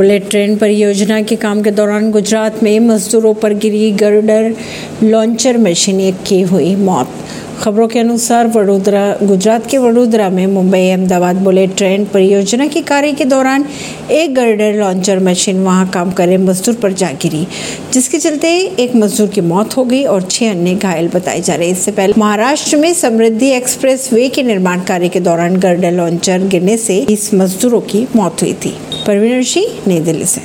Bullet train परियोजना के काम के दौरान गुजरात में मजदूरों पर गिरी गर्डर लॉन्चर मशीन एक की हुई मौत। खबरों के अनुसार वडोदरा, गुजरात के वडोदरा में मुंबई अहमदाबाद बुलेट ट्रेन परियोजना के कार्य के दौरान एक गर्डर लॉन्चर मशीन वहाँ काम कर रहे मजदूर पर जा गिरी, जिसके चलते एक मजदूर की मौत हो गई और छह अन्य घायल बताए जा रहे इससे पहले महाराष्ट्र में समृद्धि एक्सप्रेस वे के निर्माण कार्य के दौरान गर्डर लॉन्चर गिरने से इस मजदूरों की मौत हुई थी। परवीन सिंह नई दिल्ली से।